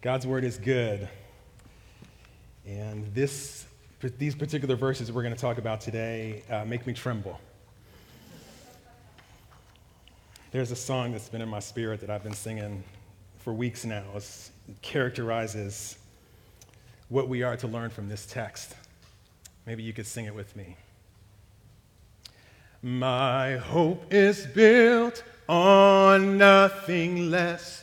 God's word is good. And this, these particular verses we're going to talk about today uh, make me tremble. There's a song that's been in my spirit that I've been singing for weeks now. It characterizes what we are to learn from this text. Maybe you could sing it with me. My hope is built on nothing less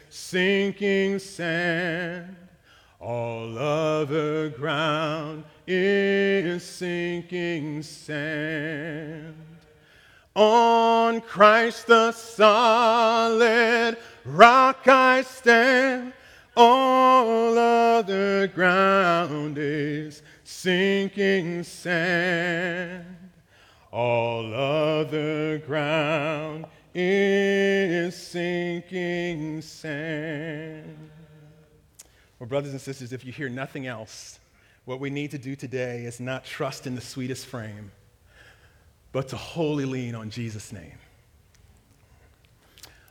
sinking sand. All other ground is sinking sand. On Christ the solid rock I stand, all other ground is sinking sand. All other ground is sinking sand. Well, brothers and sisters, if you hear nothing else, what we need to do today is not trust in the sweetest frame, but to wholly lean on Jesus' name.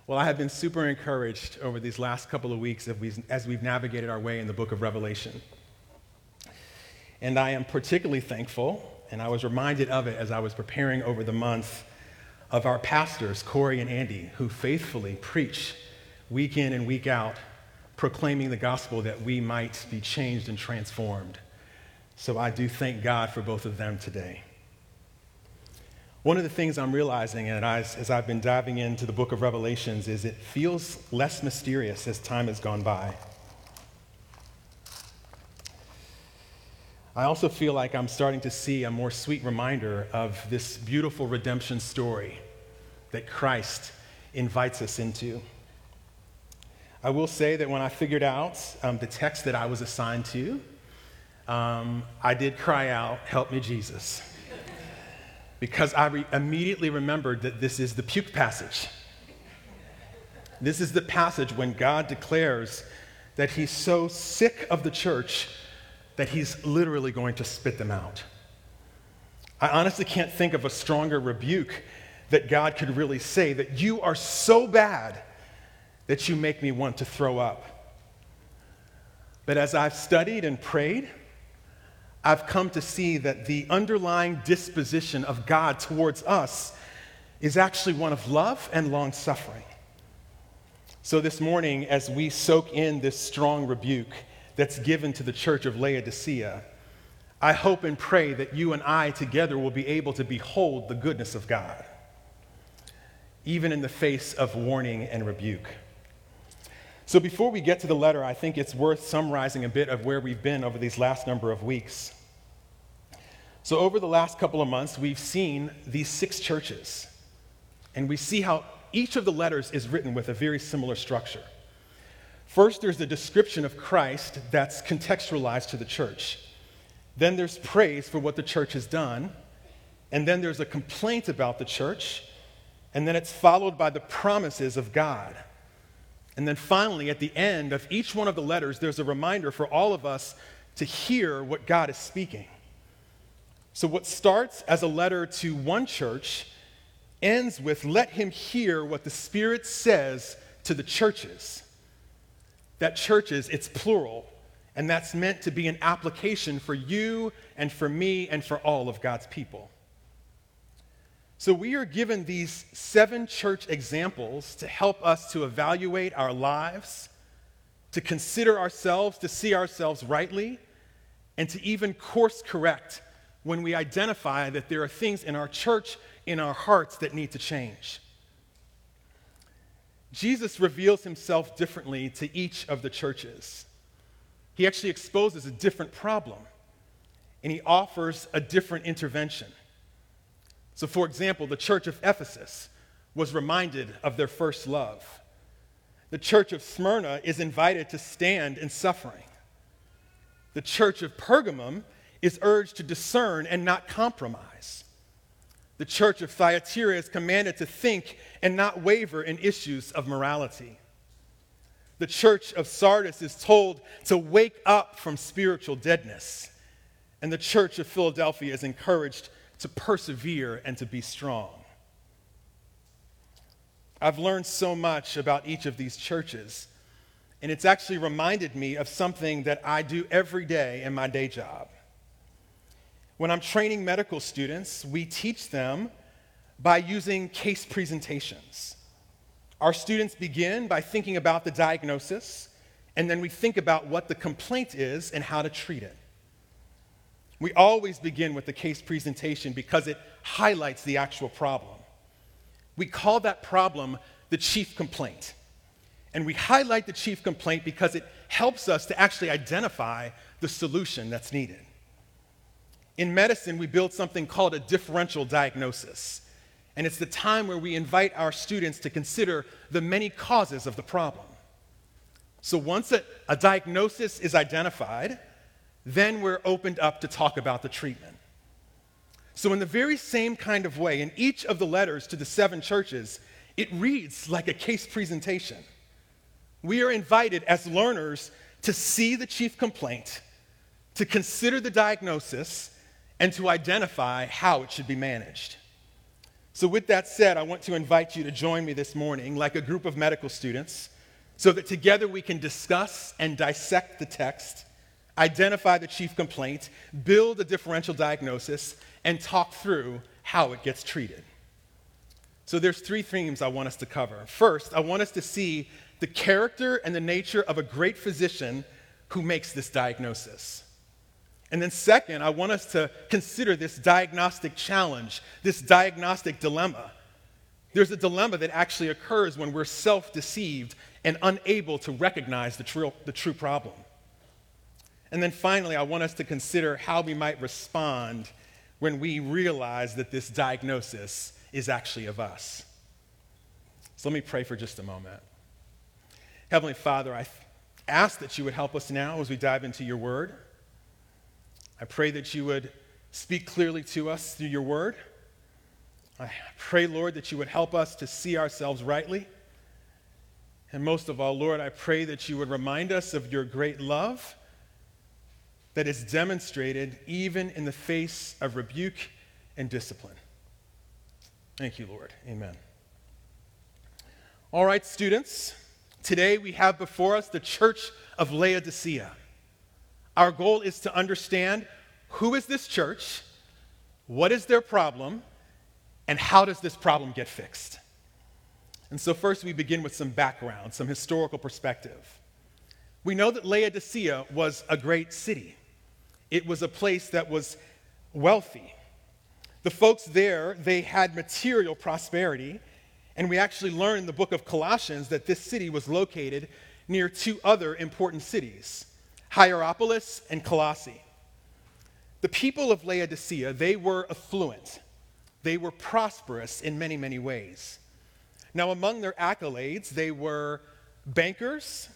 Well, I have been super encouraged over these last couple of weeks as we've navigated our way in the book of Revelation. And I am particularly thankful and I was reminded of it as I was preparing over the month of our pastors, Corey and Andy, who faithfully preach week in and week out, proclaiming the gospel that we might be changed and transformed. So I do thank God for both of them today. One of the things I'm realizing as I've been diving into the book of Revelations is it feels less mysterious as time has gone by. I also feel like I'm starting to see a more sweet reminder of this beautiful redemption story that Christ invites us into. I will say that when I figured out um, the text that I was assigned to, um, I did cry out, Help me, Jesus. because I re- immediately remembered that this is the puke passage. This is the passage when God declares that he's so sick of the church that he's literally going to spit them out. I honestly can't think of a stronger rebuke that God could really say that you are so bad that you make me want to throw up. But as I've studied and prayed, I've come to see that the underlying disposition of God towards us is actually one of love and long suffering. So, this morning, as we soak in this strong rebuke, that's given to the church of Laodicea, I hope and pray that you and I together will be able to behold the goodness of God, even in the face of warning and rebuke. So, before we get to the letter, I think it's worth summarizing a bit of where we've been over these last number of weeks. So, over the last couple of months, we've seen these six churches, and we see how each of the letters is written with a very similar structure. First, there's the description of Christ that's contextualized to the church. Then there's praise for what the church has done. And then there's a complaint about the church. And then it's followed by the promises of God. And then finally, at the end of each one of the letters, there's a reminder for all of us to hear what God is speaking. So, what starts as a letter to one church ends with, Let him hear what the Spirit says to the churches that churches, it's plural, and that's meant to be an application for you and for me and for all of God's people. So we are given these seven church examples to help us to evaluate our lives, to consider ourselves, to see ourselves rightly, and to even course correct when we identify that there are things in our church, in our hearts that need to change. Jesus reveals himself differently to each of the churches. He actually exposes a different problem and he offers a different intervention. So, for example, the church of Ephesus was reminded of their first love. The church of Smyrna is invited to stand in suffering. The church of Pergamum is urged to discern and not compromise. The church of Thyatira is commanded to think and not waver in issues of morality. The church of Sardis is told to wake up from spiritual deadness. And the church of Philadelphia is encouraged to persevere and to be strong. I've learned so much about each of these churches, and it's actually reminded me of something that I do every day in my day job. When I'm training medical students, we teach them by using case presentations. Our students begin by thinking about the diagnosis, and then we think about what the complaint is and how to treat it. We always begin with the case presentation because it highlights the actual problem. We call that problem the chief complaint. And we highlight the chief complaint because it helps us to actually identify the solution that's needed. In medicine, we build something called a differential diagnosis. And it's the time where we invite our students to consider the many causes of the problem. So once a, a diagnosis is identified, then we're opened up to talk about the treatment. So, in the very same kind of way, in each of the letters to the seven churches, it reads like a case presentation. We are invited as learners to see the chief complaint, to consider the diagnosis, and to identify how it should be managed. So, with that said, I want to invite you to join me this morning, like a group of medical students, so that together we can discuss and dissect the text, identify the chief complaint, build a differential diagnosis, and talk through how it gets treated. So, there's three themes I want us to cover. First, I want us to see the character and the nature of a great physician who makes this diagnosis. And then, second, I want us to consider this diagnostic challenge, this diagnostic dilemma. There's a dilemma that actually occurs when we're self deceived and unable to recognize the true, the true problem. And then finally, I want us to consider how we might respond when we realize that this diagnosis is actually of us. So let me pray for just a moment. Heavenly Father, I ask that you would help us now as we dive into your word. I pray that you would speak clearly to us through your word. I pray, Lord, that you would help us to see ourselves rightly. And most of all, Lord, I pray that you would remind us of your great love that is demonstrated even in the face of rebuke and discipline. Thank you, Lord. Amen. All right, students, today we have before us the church of Laodicea. Our goal is to understand who is this church, what is their problem, and how does this problem get fixed? And so, first, we begin with some background, some historical perspective. We know that Laodicea was a great city, it was a place that was wealthy. The folks there, they had material prosperity, and we actually learn in the book of Colossians that this city was located near two other important cities Hierapolis and Colossae. The people of Laodicea, they were affluent. They were prosperous in many, many ways. Now, among their accolades, they were bankers.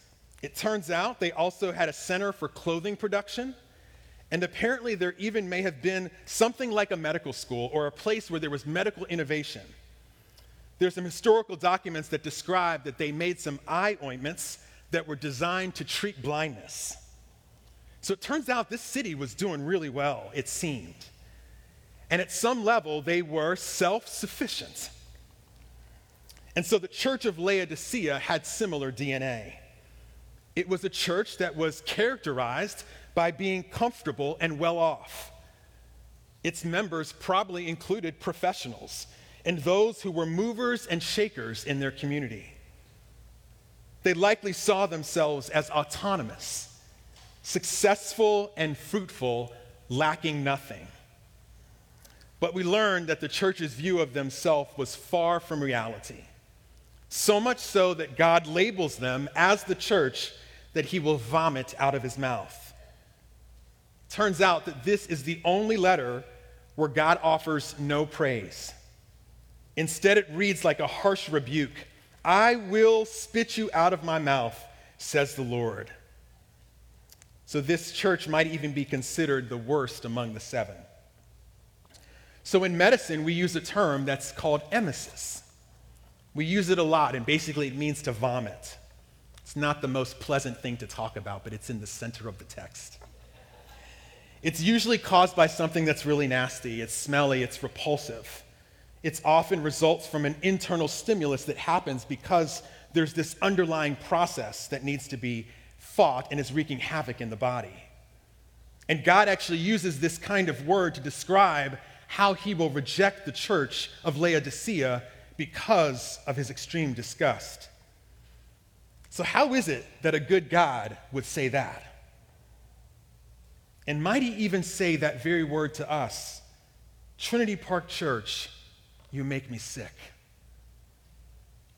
It turns out they also had a center for clothing production. And apparently, there even may have been something like a medical school or a place where there was medical innovation. There's some historical documents that describe that they made some eye ointments that were designed to treat blindness. So it turns out this city was doing really well, it seemed. And at some level, they were self sufficient. And so the church of Laodicea had similar DNA. It was a church that was characterized by being comfortable and well off. Its members probably included professionals and those who were movers and shakers in their community. They likely saw themselves as autonomous successful and fruitful, lacking nothing. But we learned that the church's view of themselves was far from reality. So much so that God labels them as the church that he will vomit out of his mouth. Turns out that this is the only letter where God offers no praise. Instead, it reads like a harsh rebuke I will spit you out of my mouth, says the Lord. So this church might even be considered the worst among the seven. So in medicine, we use a term that's called emesis. We use it a lot, and basically it means to vomit. It's not the most pleasant thing to talk about, but it's in the center of the text. It's usually caused by something that's really nasty, it's smelly, it's repulsive. It often results from an internal stimulus that happens because there's this underlying process that needs to be fought and is wreaking havoc in the body. And God actually uses this kind of word to describe how he will reject the church of Laodicea because of his extreme disgust. So, how is it that a good God would say that? And might he even say that very word to us? Trinity Park Church, you make me sick.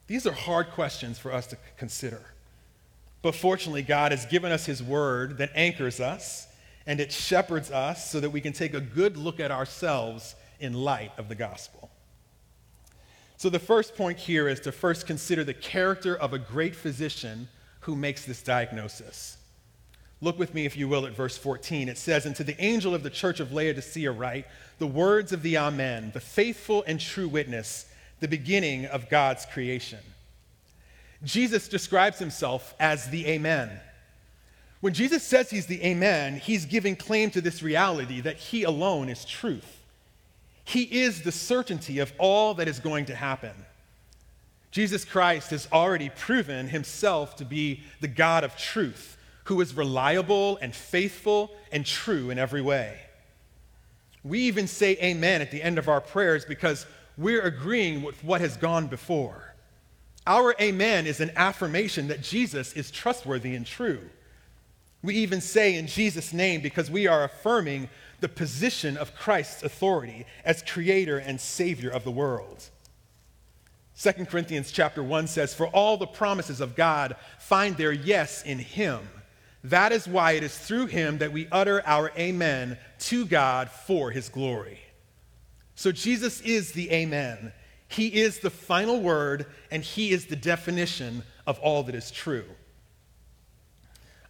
These are hard questions for us to consider. But fortunately, God has given us his word that anchors us and it shepherds us so that we can take a good look at ourselves in light of the gospel. So, the first point here is to first consider the character of a great physician who makes this diagnosis. Look with me, if you will, at verse 14. It says, And to the angel of the church of Laodicea, write the words of the Amen, the faithful and true witness, the beginning of God's creation. Jesus describes himself as the Amen. When Jesus says he's the Amen, he's giving claim to this reality that he alone is truth. He is the certainty of all that is going to happen. Jesus Christ has already proven himself to be the God of truth, who is reliable and faithful and true in every way. We even say amen at the end of our prayers because we're agreeing with what has gone before. Our amen is an affirmation that Jesus is trustworthy and true. We even say in Jesus' name because we are affirming the position of Christ's authority as creator and savior of the world. 2 Corinthians chapter 1 says, For all the promises of God find their yes in him. That is why it is through him that we utter our amen to God for his glory. So Jesus is the amen. He is the final word, and he is the definition of all that is true.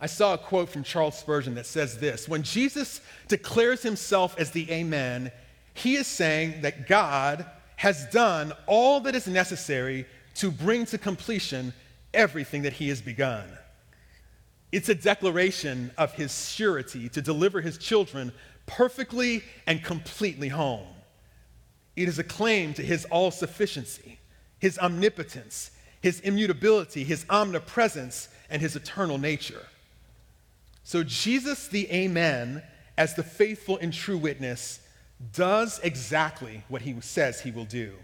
I saw a quote from Charles Spurgeon that says this When Jesus declares himself as the Amen, he is saying that God has done all that is necessary to bring to completion everything that he has begun. It's a declaration of his surety to deliver his children perfectly and completely home. It is a claim to his all sufficiency, his omnipotence, his immutability, his omnipresence, and his eternal nature. So, Jesus, the Amen, as the faithful and true witness, does exactly what he says he will do.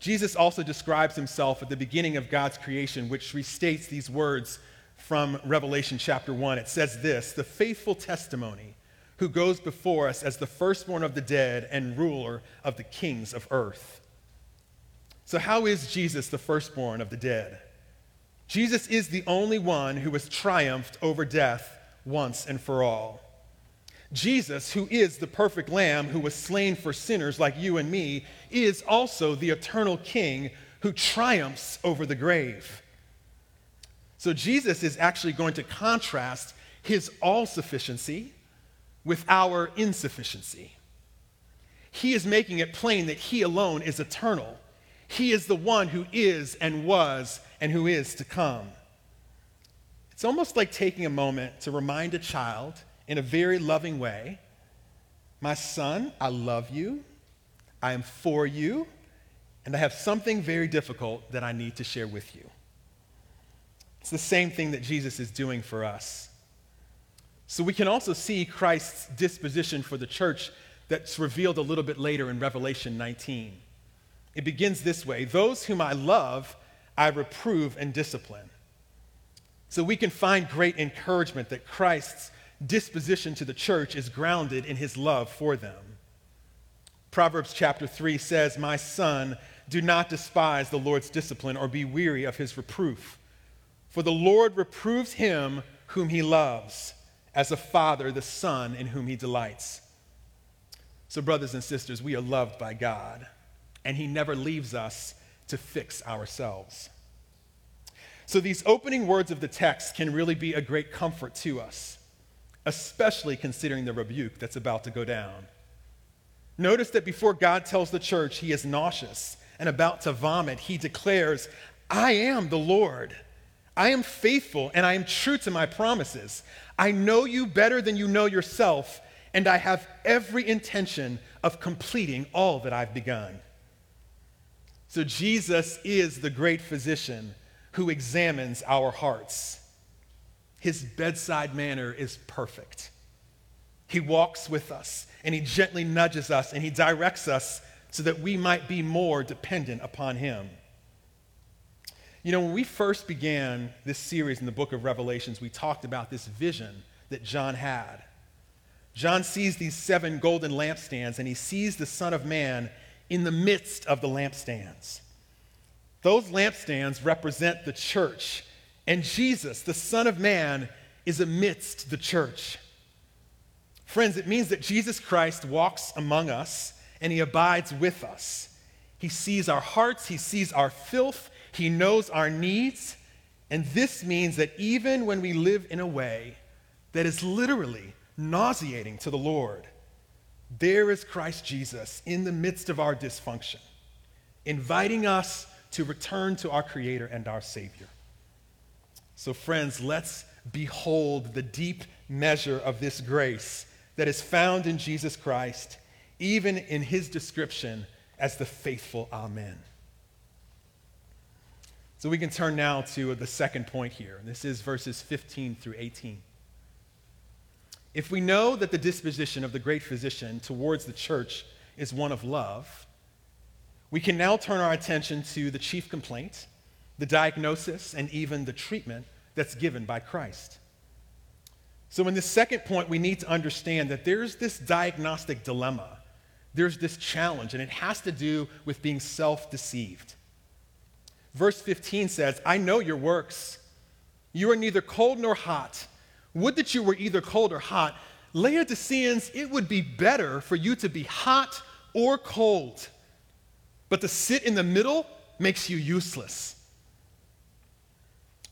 Jesus also describes himself at the beginning of God's creation, which restates these words from Revelation chapter 1. It says this The faithful testimony who goes before us as the firstborn of the dead and ruler of the kings of earth. So, how is Jesus the firstborn of the dead? Jesus is the only one who has triumphed over death once and for all. Jesus, who is the perfect lamb who was slain for sinners like you and me, is also the eternal king who triumphs over the grave. So Jesus is actually going to contrast his all sufficiency with our insufficiency. He is making it plain that he alone is eternal. He is the one who is and was and who is to come. It's almost like taking a moment to remind a child in a very loving way My son, I love you, I am for you, and I have something very difficult that I need to share with you. It's the same thing that Jesus is doing for us. So we can also see Christ's disposition for the church that's revealed a little bit later in Revelation 19. It begins this way Those whom I love, I reprove and discipline. So we can find great encouragement that Christ's disposition to the church is grounded in his love for them. Proverbs chapter 3 says, My son, do not despise the Lord's discipline or be weary of his reproof. For the Lord reproves him whom he loves, as a father the son in whom he delights. So, brothers and sisters, we are loved by God, and he never leaves us to fix ourselves. So, these opening words of the text can really be a great comfort to us, especially considering the rebuke that's about to go down. Notice that before God tells the church he is nauseous and about to vomit, he declares, I am the Lord. I am faithful and I am true to my promises. I know you better than you know yourself, and I have every intention of completing all that I've begun. So, Jesus is the great physician who examines our hearts. His bedside manner is perfect. He walks with us and he gently nudges us and he directs us so that we might be more dependent upon him. You know, when we first began this series in the book of Revelations, we talked about this vision that John had. John sees these seven golden lampstands and he sees the Son of Man in the midst of the lampstands. Those lampstands represent the church, and Jesus, the Son of Man, is amidst the church. Friends, it means that Jesus Christ walks among us and he abides with us. He sees our hearts, he sees our filth, he knows our needs. And this means that even when we live in a way that is literally nauseating to the Lord, there is Christ Jesus in the midst of our dysfunction, inviting us to return to our Creator and our Savior. So, friends, let's behold the deep measure of this grace that is found in Jesus Christ, even in his description as the faithful Amen. So we can turn now to the second point here. This is verses 15 through 18. If we know that the disposition of the great physician towards the church is one of love, we can now turn our attention to the chief complaint, the diagnosis, and even the treatment that's given by Christ. So, in this second point, we need to understand that there's this diagnostic dilemma. There's this challenge, and it has to do with being self deceived. Verse 15 says, I know your works. You are neither cold nor hot. Would that you were either cold or hot. Laodiceans, it would be better for you to be hot or cold. But to sit in the middle makes you useless.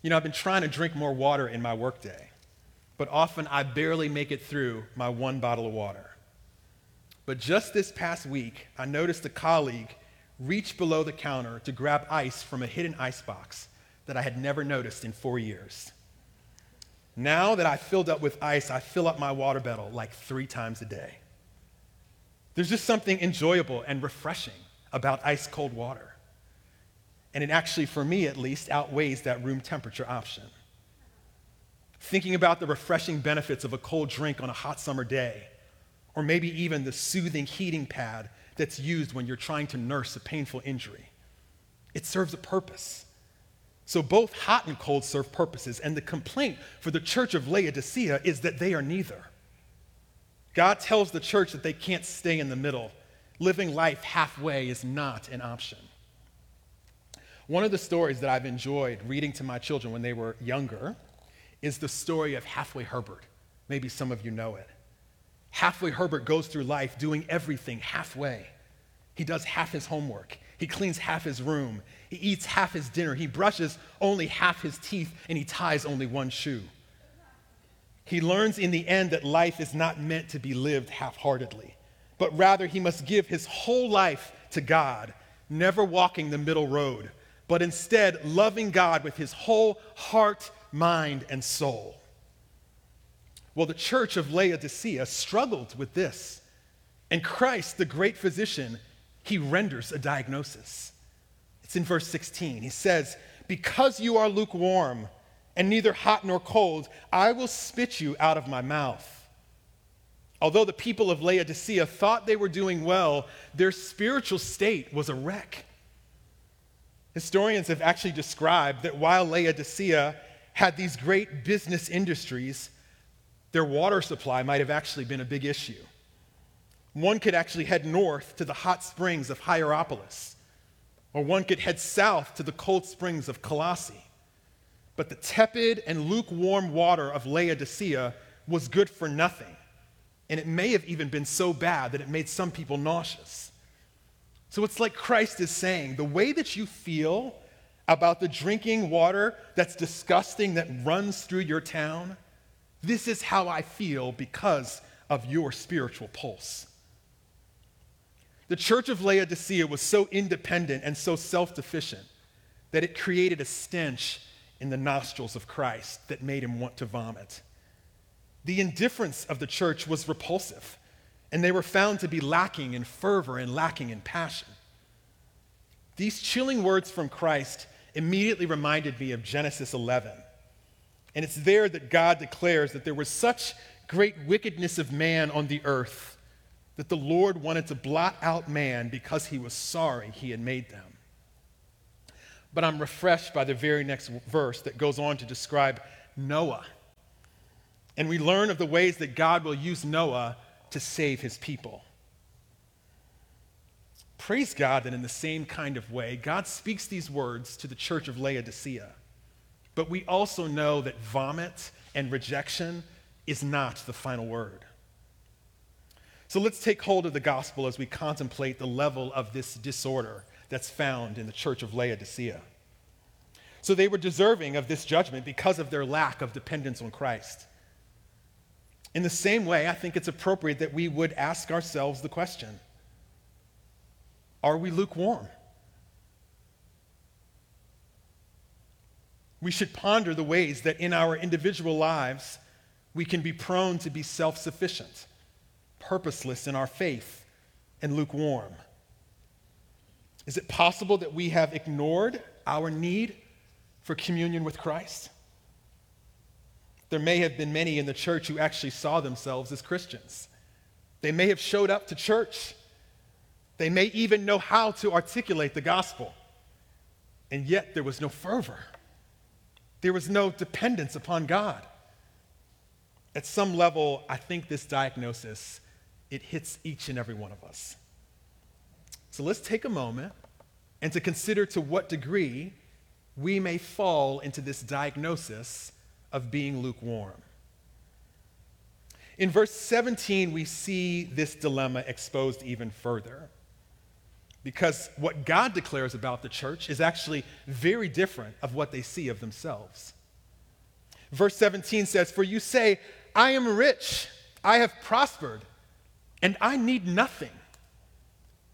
You know, I've been trying to drink more water in my workday but often I barely make it through my one bottle of water. But just this past week, I noticed a colleague reach below the counter to grab ice from a hidden ice box that I had never noticed in four years. Now that I filled up with ice, I fill up my water bottle like three times a day. There's just something enjoyable and refreshing about ice cold water. And it actually, for me at least, outweighs that room temperature option thinking about the refreshing benefits of a cold drink on a hot summer day, or maybe even the soothing heating pad that's used when you're trying to nurse a painful injury. It serves a purpose. So both hot and cold serve purposes, and the complaint for the church of Laodicea is that they are neither. God tells the church that they can't stay in the middle. Living life halfway is not an option. One of the stories that I've enjoyed reading to my children when they were younger is the story of Halfway Herbert. Maybe some of you know it. Halfway Herbert goes through life doing everything halfway. He does half his homework. He cleans half his room. He eats half his dinner. He brushes only half his teeth, and he ties only one shoe. He learns in the end that life is not meant to be lived half heartedly, but rather he must give his whole life to God, never walking the middle road, but instead loving God with his whole heart, mind, and soul. Well, the church of Laodicea struggled with this. And Christ, the great physician, he renders a diagnosis. It's in verse 16. He says, Because you are lukewarm and neither hot nor cold, I will spit you out of my mouth. Although the people of Laodicea thought they were doing well, their spiritual state was a wreck. Historians have actually described that while Laodicea had these great business industries, their water supply might have actually been a big issue. One could actually head north to the hot springs of Hierapolis, or one could head south to the cold springs of Colossae. But the tepid and lukewarm water of Laodicea was good for nothing. And it may have even been so bad that it made some people nauseous. So it's like Christ is saying the way that you feel about the drinking water that's disgusting that runs through your town, this is how I feel because of your spiritual pulse. The church of Laodicea was so independent and so self deficient that it created a stench in the nostrils of Christ that made him want to vomit. The indifference of the church was repulsive, and they were found to be lacking in fervor and lacking in passion. These chilling words from Christ immediately reminded me of Genesis 11. And it's there that God declares that there was such great wickedness of man on the earth that the Lord wanted to blot out man because he was sorry he had made them. But I'm refreshed by the very next verse that goes on to describe Noah. And we learn of the ways that God will use Noah to save his people. Praise God that in the same kind of way, God speaks these words to the church of Laodicea. But we also know that vomit and rejection is not the final word. So let's take hold of the gospel as we contemplate the level of this disorder that's found in the church of Laodicea. So they were deserving of this judgment because of their lack of dependence on Christ. In the same way, I think it's appropriate that we would ask ourselves the question Are we lukewarm? We should ponder the ways that in our individual lives we can be prone to be self sufficient, purposeless in our faith, and lukewarm. Is it possible that we have ignored our need for communion with Christ? There may have been many in the church who actually saw themselves as Christians. They may have showed up to church. They may even know how to articulate the gospel. And yet there was no fervor. There was no dependence upon God. At some level, I think this diagnosis it hits each and every one of us. So let's take a moment and to consider to what degree we may fall into this diagnosis of being lukewarm. In verse 17, we see this dilemma exposed even further. Because what God declares about the church is actually very different of what they see of themselves. Verse 17 says, For you say, I am rich, I have prospered, and I need nothing,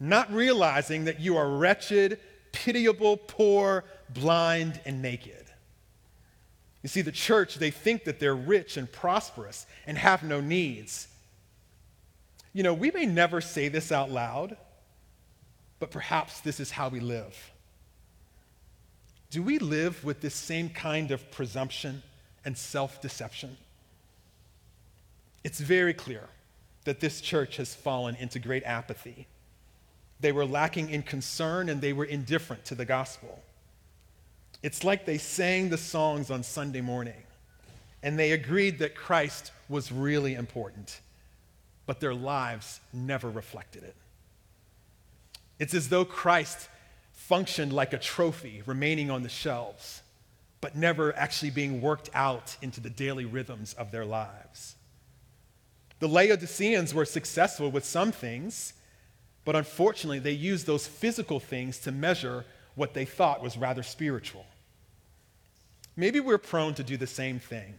not realizing that you are wretched, pitiable, poor, blind, and naked. You see, the church, they think that they're rich and prosperous and have no needs. You know, we may never say this out loud, but perhaps this is how we live. Do we live with this same kind of presumption and self deception? It's very clear that this church has fallen into great apathy. They were lacking in concern and they were indifferent to the gospel. It's like they sang the songs on Sunday morning and they agreed that Christ was really important, but their lives never reflected it. It's as though Christ functioned like a trophy remaining on the shelves, but never actually being worked out into the daily rhythms of their lives. The Laodiceans were successful with some things, but unfortunately, they used those physical things to measure what they thought was rather spiritual. Maybe we're prone to do the same thing,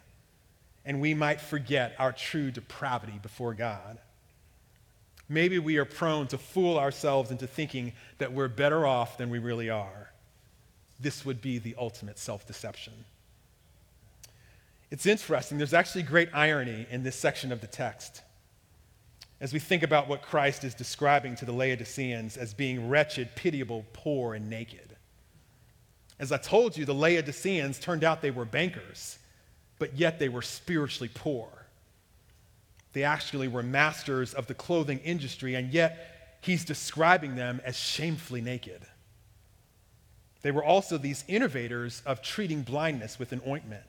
and we might forget our true depravity before God. Maybe we are prone to fool ourselves into thinking that we're better off than we really are. This would be the ultimate self deception. It's interesting, there's actually great irony in this section of the text as we think about what Christ is describing to the Laodiceans as being wretched, pitiable, poor, and naked. As I told you, the Laodiceans turned out they were bankers, but yet they were spiritually poor. They actually were masters of the clothing industry, and yet he's describing them as shamefully naked. They were also these innovators of treating blindness with an ointment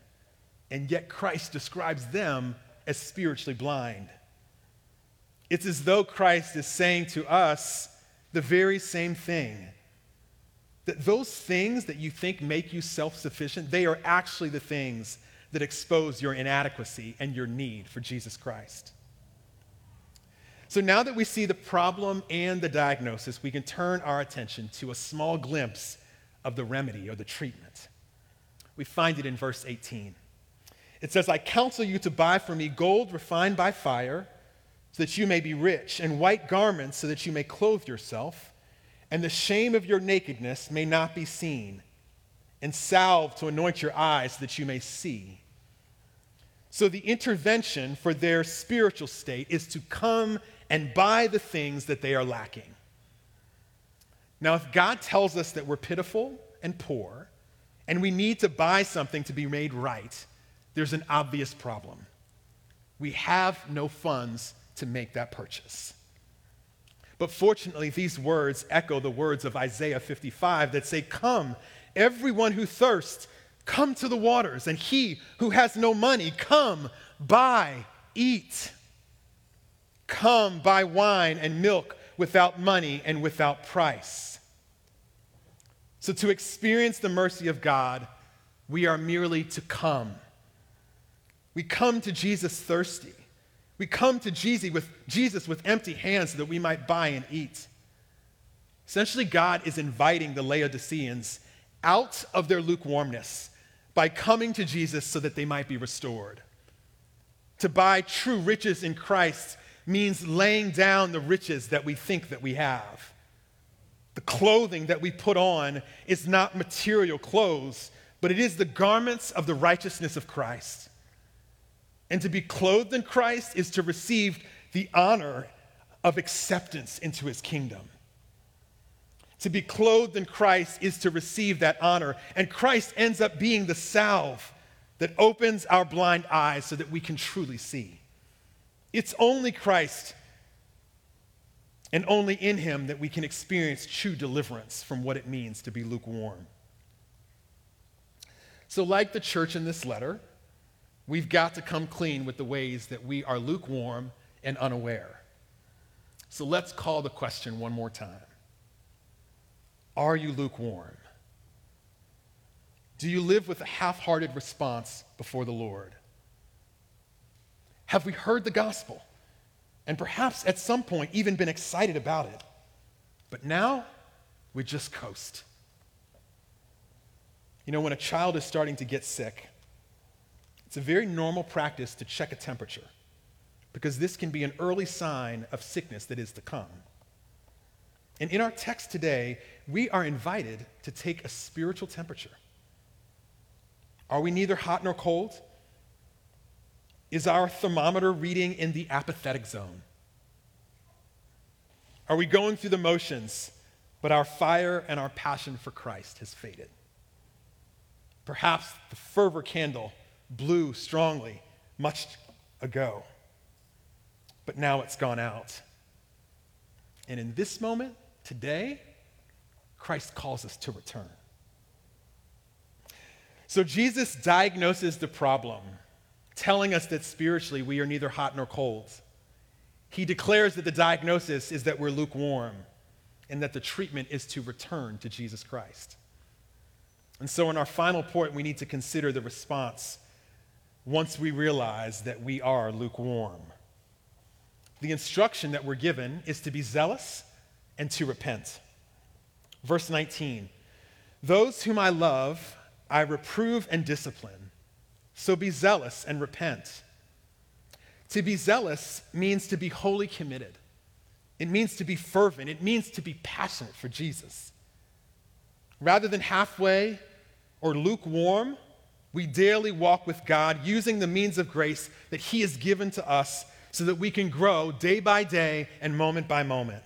and yet Christ describes them as spiritually blind. It's as though Christ is saying to us the very same thing. That those things that you think make you self sufficient, they are actually the things that expose your inadequacy and your need for Jesus Christ. So now that we see the problem and the diagnosis, we can turn our attention to a small glimpse of the remedy or the treatment. We find it in verse 18. It says, I counsel you to buy for me gold refined by fire, so that you may be rich, and white garments, so that you may clothe yourself, and the shame of your nakedness may not be seen, and salve to anoint your eyes, so that you may see. So, the intervention for their spiritual state is to come and buy the things that they are lacking. Now, if God tells us that we're pitiful and poor, and we need to buy something to be made right, there's an obvious problem. We have no funds to make that purchase. But fortunately, these words echo the words of Isaiah 55 that say, Come, everyone who thirsts, come to the waters, and he who has no money, come, buy, eat. Come, buy wine and milk without money and without price. So, to experience the mercy of God, we are merely to come. We come to Jesus thirsty. We come to Jesus with, Jesus with empty hands so that we might buy and eat. Essentially, God is inviting the Laodiceans out of their lukewarmness by coming to Jesus so that they might be restored. To buy true riches in Christ means laying down the riches that we think that we have. The clothing that we put on is not material clothes, but it is the garments of the righteousness of Christ. And to be clothed in Christ is to receive the honor of acceptance into his kingdom. To be clothed in Christ is to receive that honor. And Christ ends up being the salve that opens our blind eyes so that we can truly see. It's only Christ and only in him that we can experience true deliverance from what it means to be lukewarm. So, like the church in this letter, we've got to come clean with the ways that we are lukewarm and unaware. So, let's call the question one more time Are you lukewarm? Do you live with a half hearted response before the Lord? Have we heard the gospel? and perhaps at some point even been excited about it. But now we just coast. You know, when a child is starting to get sick, it's a very normal practice to check a temperature because this can be an early sign of sickness that is to come. And in our text today, we are invited to take a spiritual temperature. Are we neither hot nor cold? Is our thermometer reading in the apathetic zone? Are we going through the motions, but our fire and our passion for Christ has faded? Perhaps the fervor candle blew strongly much ago, but now it's gone out. And in this moment, today, Christ calls us to return. So Jesus diagnoses the problem telling us that spiritually we are neither hot nor cold. He declares that the diagnosis is that we're lukewarm and that the treatment is to return to Jesus Christ. And so, in our final point, we need to consider the response once we realize that we are lukewarm. The instruction that we're given is to be zealous and to repent. Verse 19 Those whom I love, I reprove and discipline. So be zealous and repent. To be zealous means to be wholly committed. It means to be fervent. It means to be passionate for Jesus. Rather than halfway or lukewarm, we daily walk with God using the means of grace that He has given to us so that we can grow day by day and moment by moment.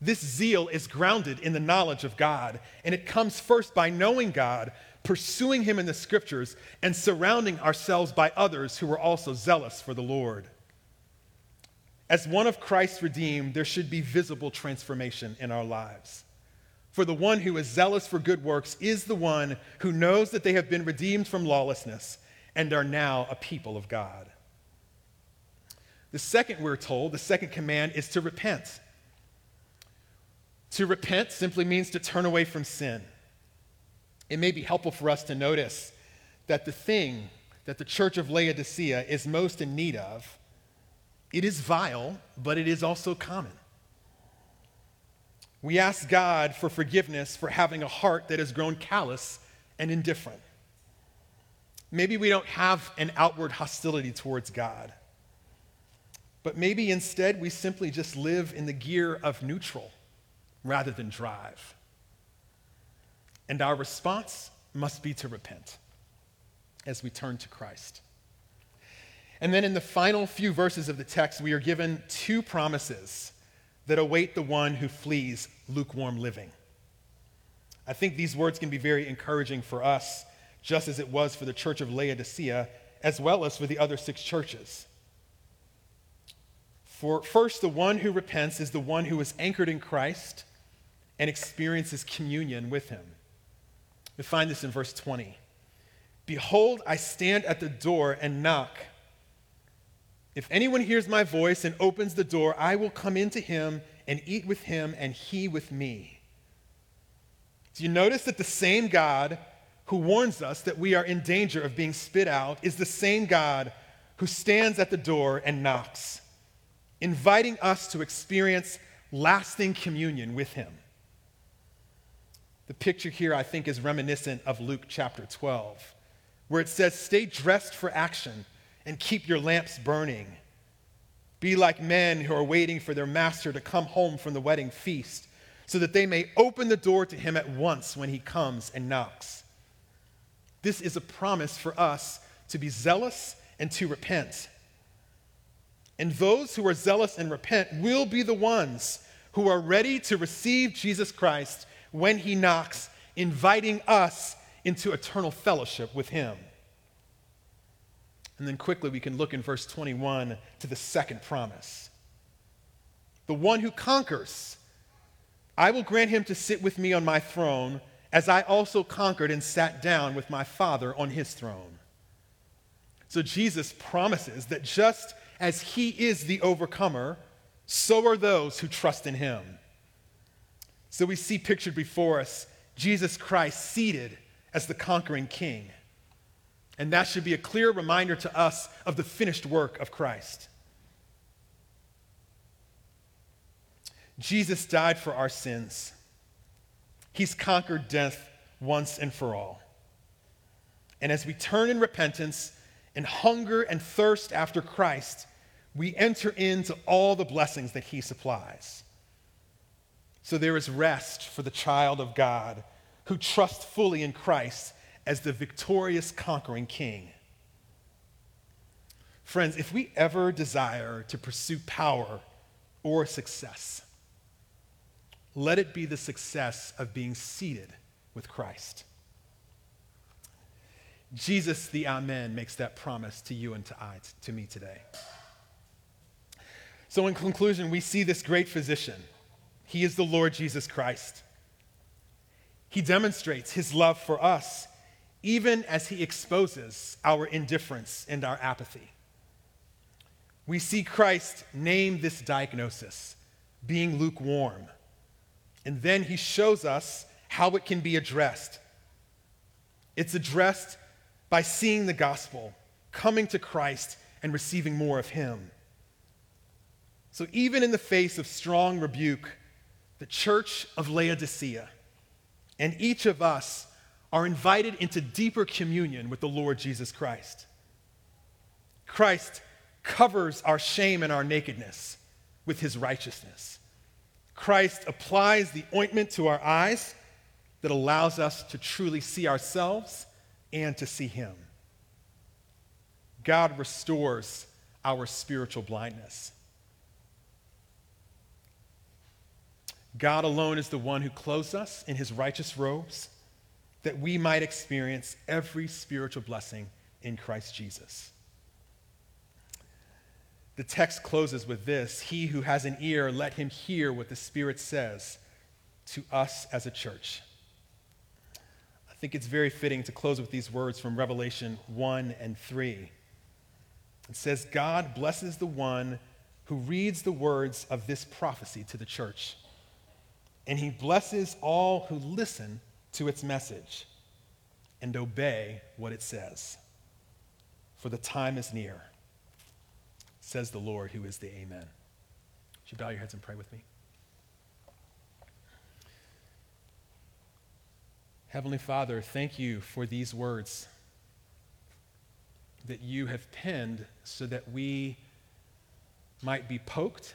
This zeal is grounded in the knowledge of God, and it comes first by knowing God, pursuing Him in the scriptures, and surrounding ourselves by others who are also zealous for the Lord. As one of Christ's redeemed, there should be visible transformation in our lives. For the one who is zealous for good works is the one who knows that they have been redeemed from lawlessness and are now a people of God. The second, we're told, the second command is to repent. To repent simply means to turn away from sin it may be helpful for us to notice that the thing that the church of Laodicea is most in need of, it is vile, but it is also common. We ask God for forgiveness for having a heart that has grown callous and indifferent. Maybe we don't have an outward hostility towards God, but maybe instead we simply just live in the gear of neutral rather than drive. And our response must be to repent as we turn to Christ. And then in the final few verses of the text, we are given two promises that await the one who flees lukewarm living. I think these words can be very encouraging for us, just as it was for the church of Laodicea, as well as for the other six churches. For first, the one who repents is the one who is anchored in Christ and experiences communion with him. We find this in verse 20. Behold, I stand at the door and knock. If anyone hears my voice and opens the door, I will come into him and eat with him and he with me. Do you notice that the same God who warns us that we are in danger of being spit out is the same God who stands at the door and knocks, inviting us to experience lasting communion with him? The picture here, I think, is reminiscent of Luke chapter 12, where it says, Stay dressed for action and keep your lamps burning. Be like men who are waiting for their master to come home from the wedding feast, so that they may open the door to him at once when he comes and knocks. This is a promise for us to be zealous and to repent. And those who are zealous and repent will be the ones who are ready to receive Jesus Christ when he knocks, inviting us into eternal fellowship with him. And then quickly we can look in verse 21 to the second promise. The one who conquers, I will grant him to sit with me on my throne, as I also conquered and sat down with my Father on his throne. So Jesus promises that just as he is the overcomer, so are those who trust in him. So we see pictured before us Jesus Christ seated as the conquering king. And that should be a clear reminder to us of the finished work of Christ. Jesus died for our sins. He's conquered death once and for all. And as we turn in repentance and hunger and thirst after Christ, we enter into all the blessings that He supplies. So there is rest for the child of God who trusts fully in Christ as the victorious conquering king. Friends, if we ever desire to pursue power or success, let it be the success of being seated with Christ. Jesus, the Amen, makes that promise to you and to I, to me today. So, in conclusion, we see this great physician. He is the Lord Jesus Christ. He demonstrates his love for us even as he exposes our indifference and our apathy. We see Christ name this diagnosis, being lukewarm, and then he shows us how it can be addressed. It's addressed by seeing the gospel, coming to Christ, and receiving more of him. So, even in the face of strong rebuke, the church of Laodicea and each of us are invited into deeper communion with the Lord Jesus Christ. Christ covers our shame and our nakedness with his righteousness. Christ applies the ointment to our eyes that allows us to truly see ourselves and to see him. God restores our spiritual blindness. God alone is the one who clothes us in his righteous robes that we might experience every spiritual blessing in Christ Jesus. The text closes with this He who has an ear, let him hear what the Spirit says to us as a church. I think it's very fitting to close with these words from Revelation 1 and 3. It says, God blesses the one who reads the words of this prophecy to the church, and he blesses all who listen to its message and obey what it says. For the time is near, says the Lord, who is the Amen. Would you bow your heads and pray with me? Heavenly Father, thank you for these words that you have penned so that we might be poked.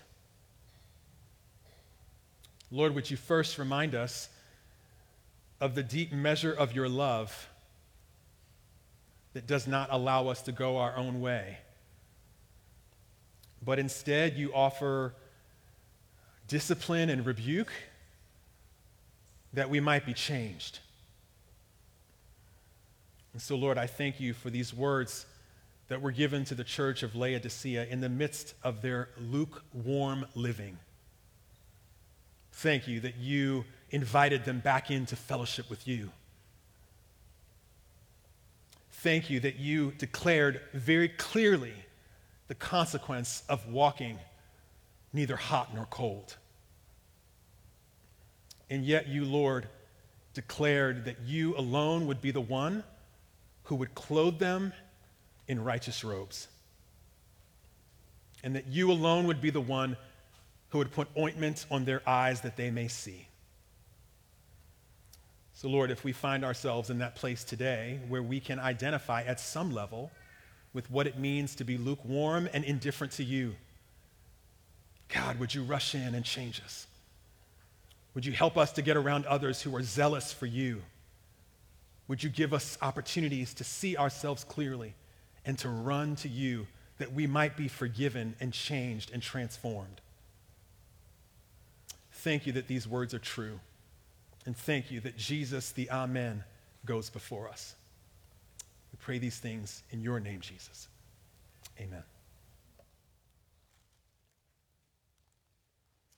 Lord, would you first remind us of the deep measure of your love that does not allow us to go our own way, but instead you offer discipline and rebuke that we might be changed. And so, Lord, I thank you for these words that were given to the church of Laodicea in the midst of their lukewarm living. Thank you that you invited them back into fellowship with you. Thank you that you declared very clearly the consequence of walking neither hot nor cold. And yet, you, Lord, declared that you alone would be the one who would clothe them in righteous robes. And that you alone would be the one who would put ointment on their eyes that they may see. So, Lord, if we find ourselves in that place today where we can identify at some level with what it means to be lukewarm and indifferent to you, God, would you rush in and change us? Would you help us to get around others who are zealous for you? Would you give us opportunities to see ourselves clearly and to run to you that we might be forgiven and changed and transformed? Thank you that these words are true. And thank you that Jesus, the Amen, goes before us. We pray these things in your name, Jesus. Amen.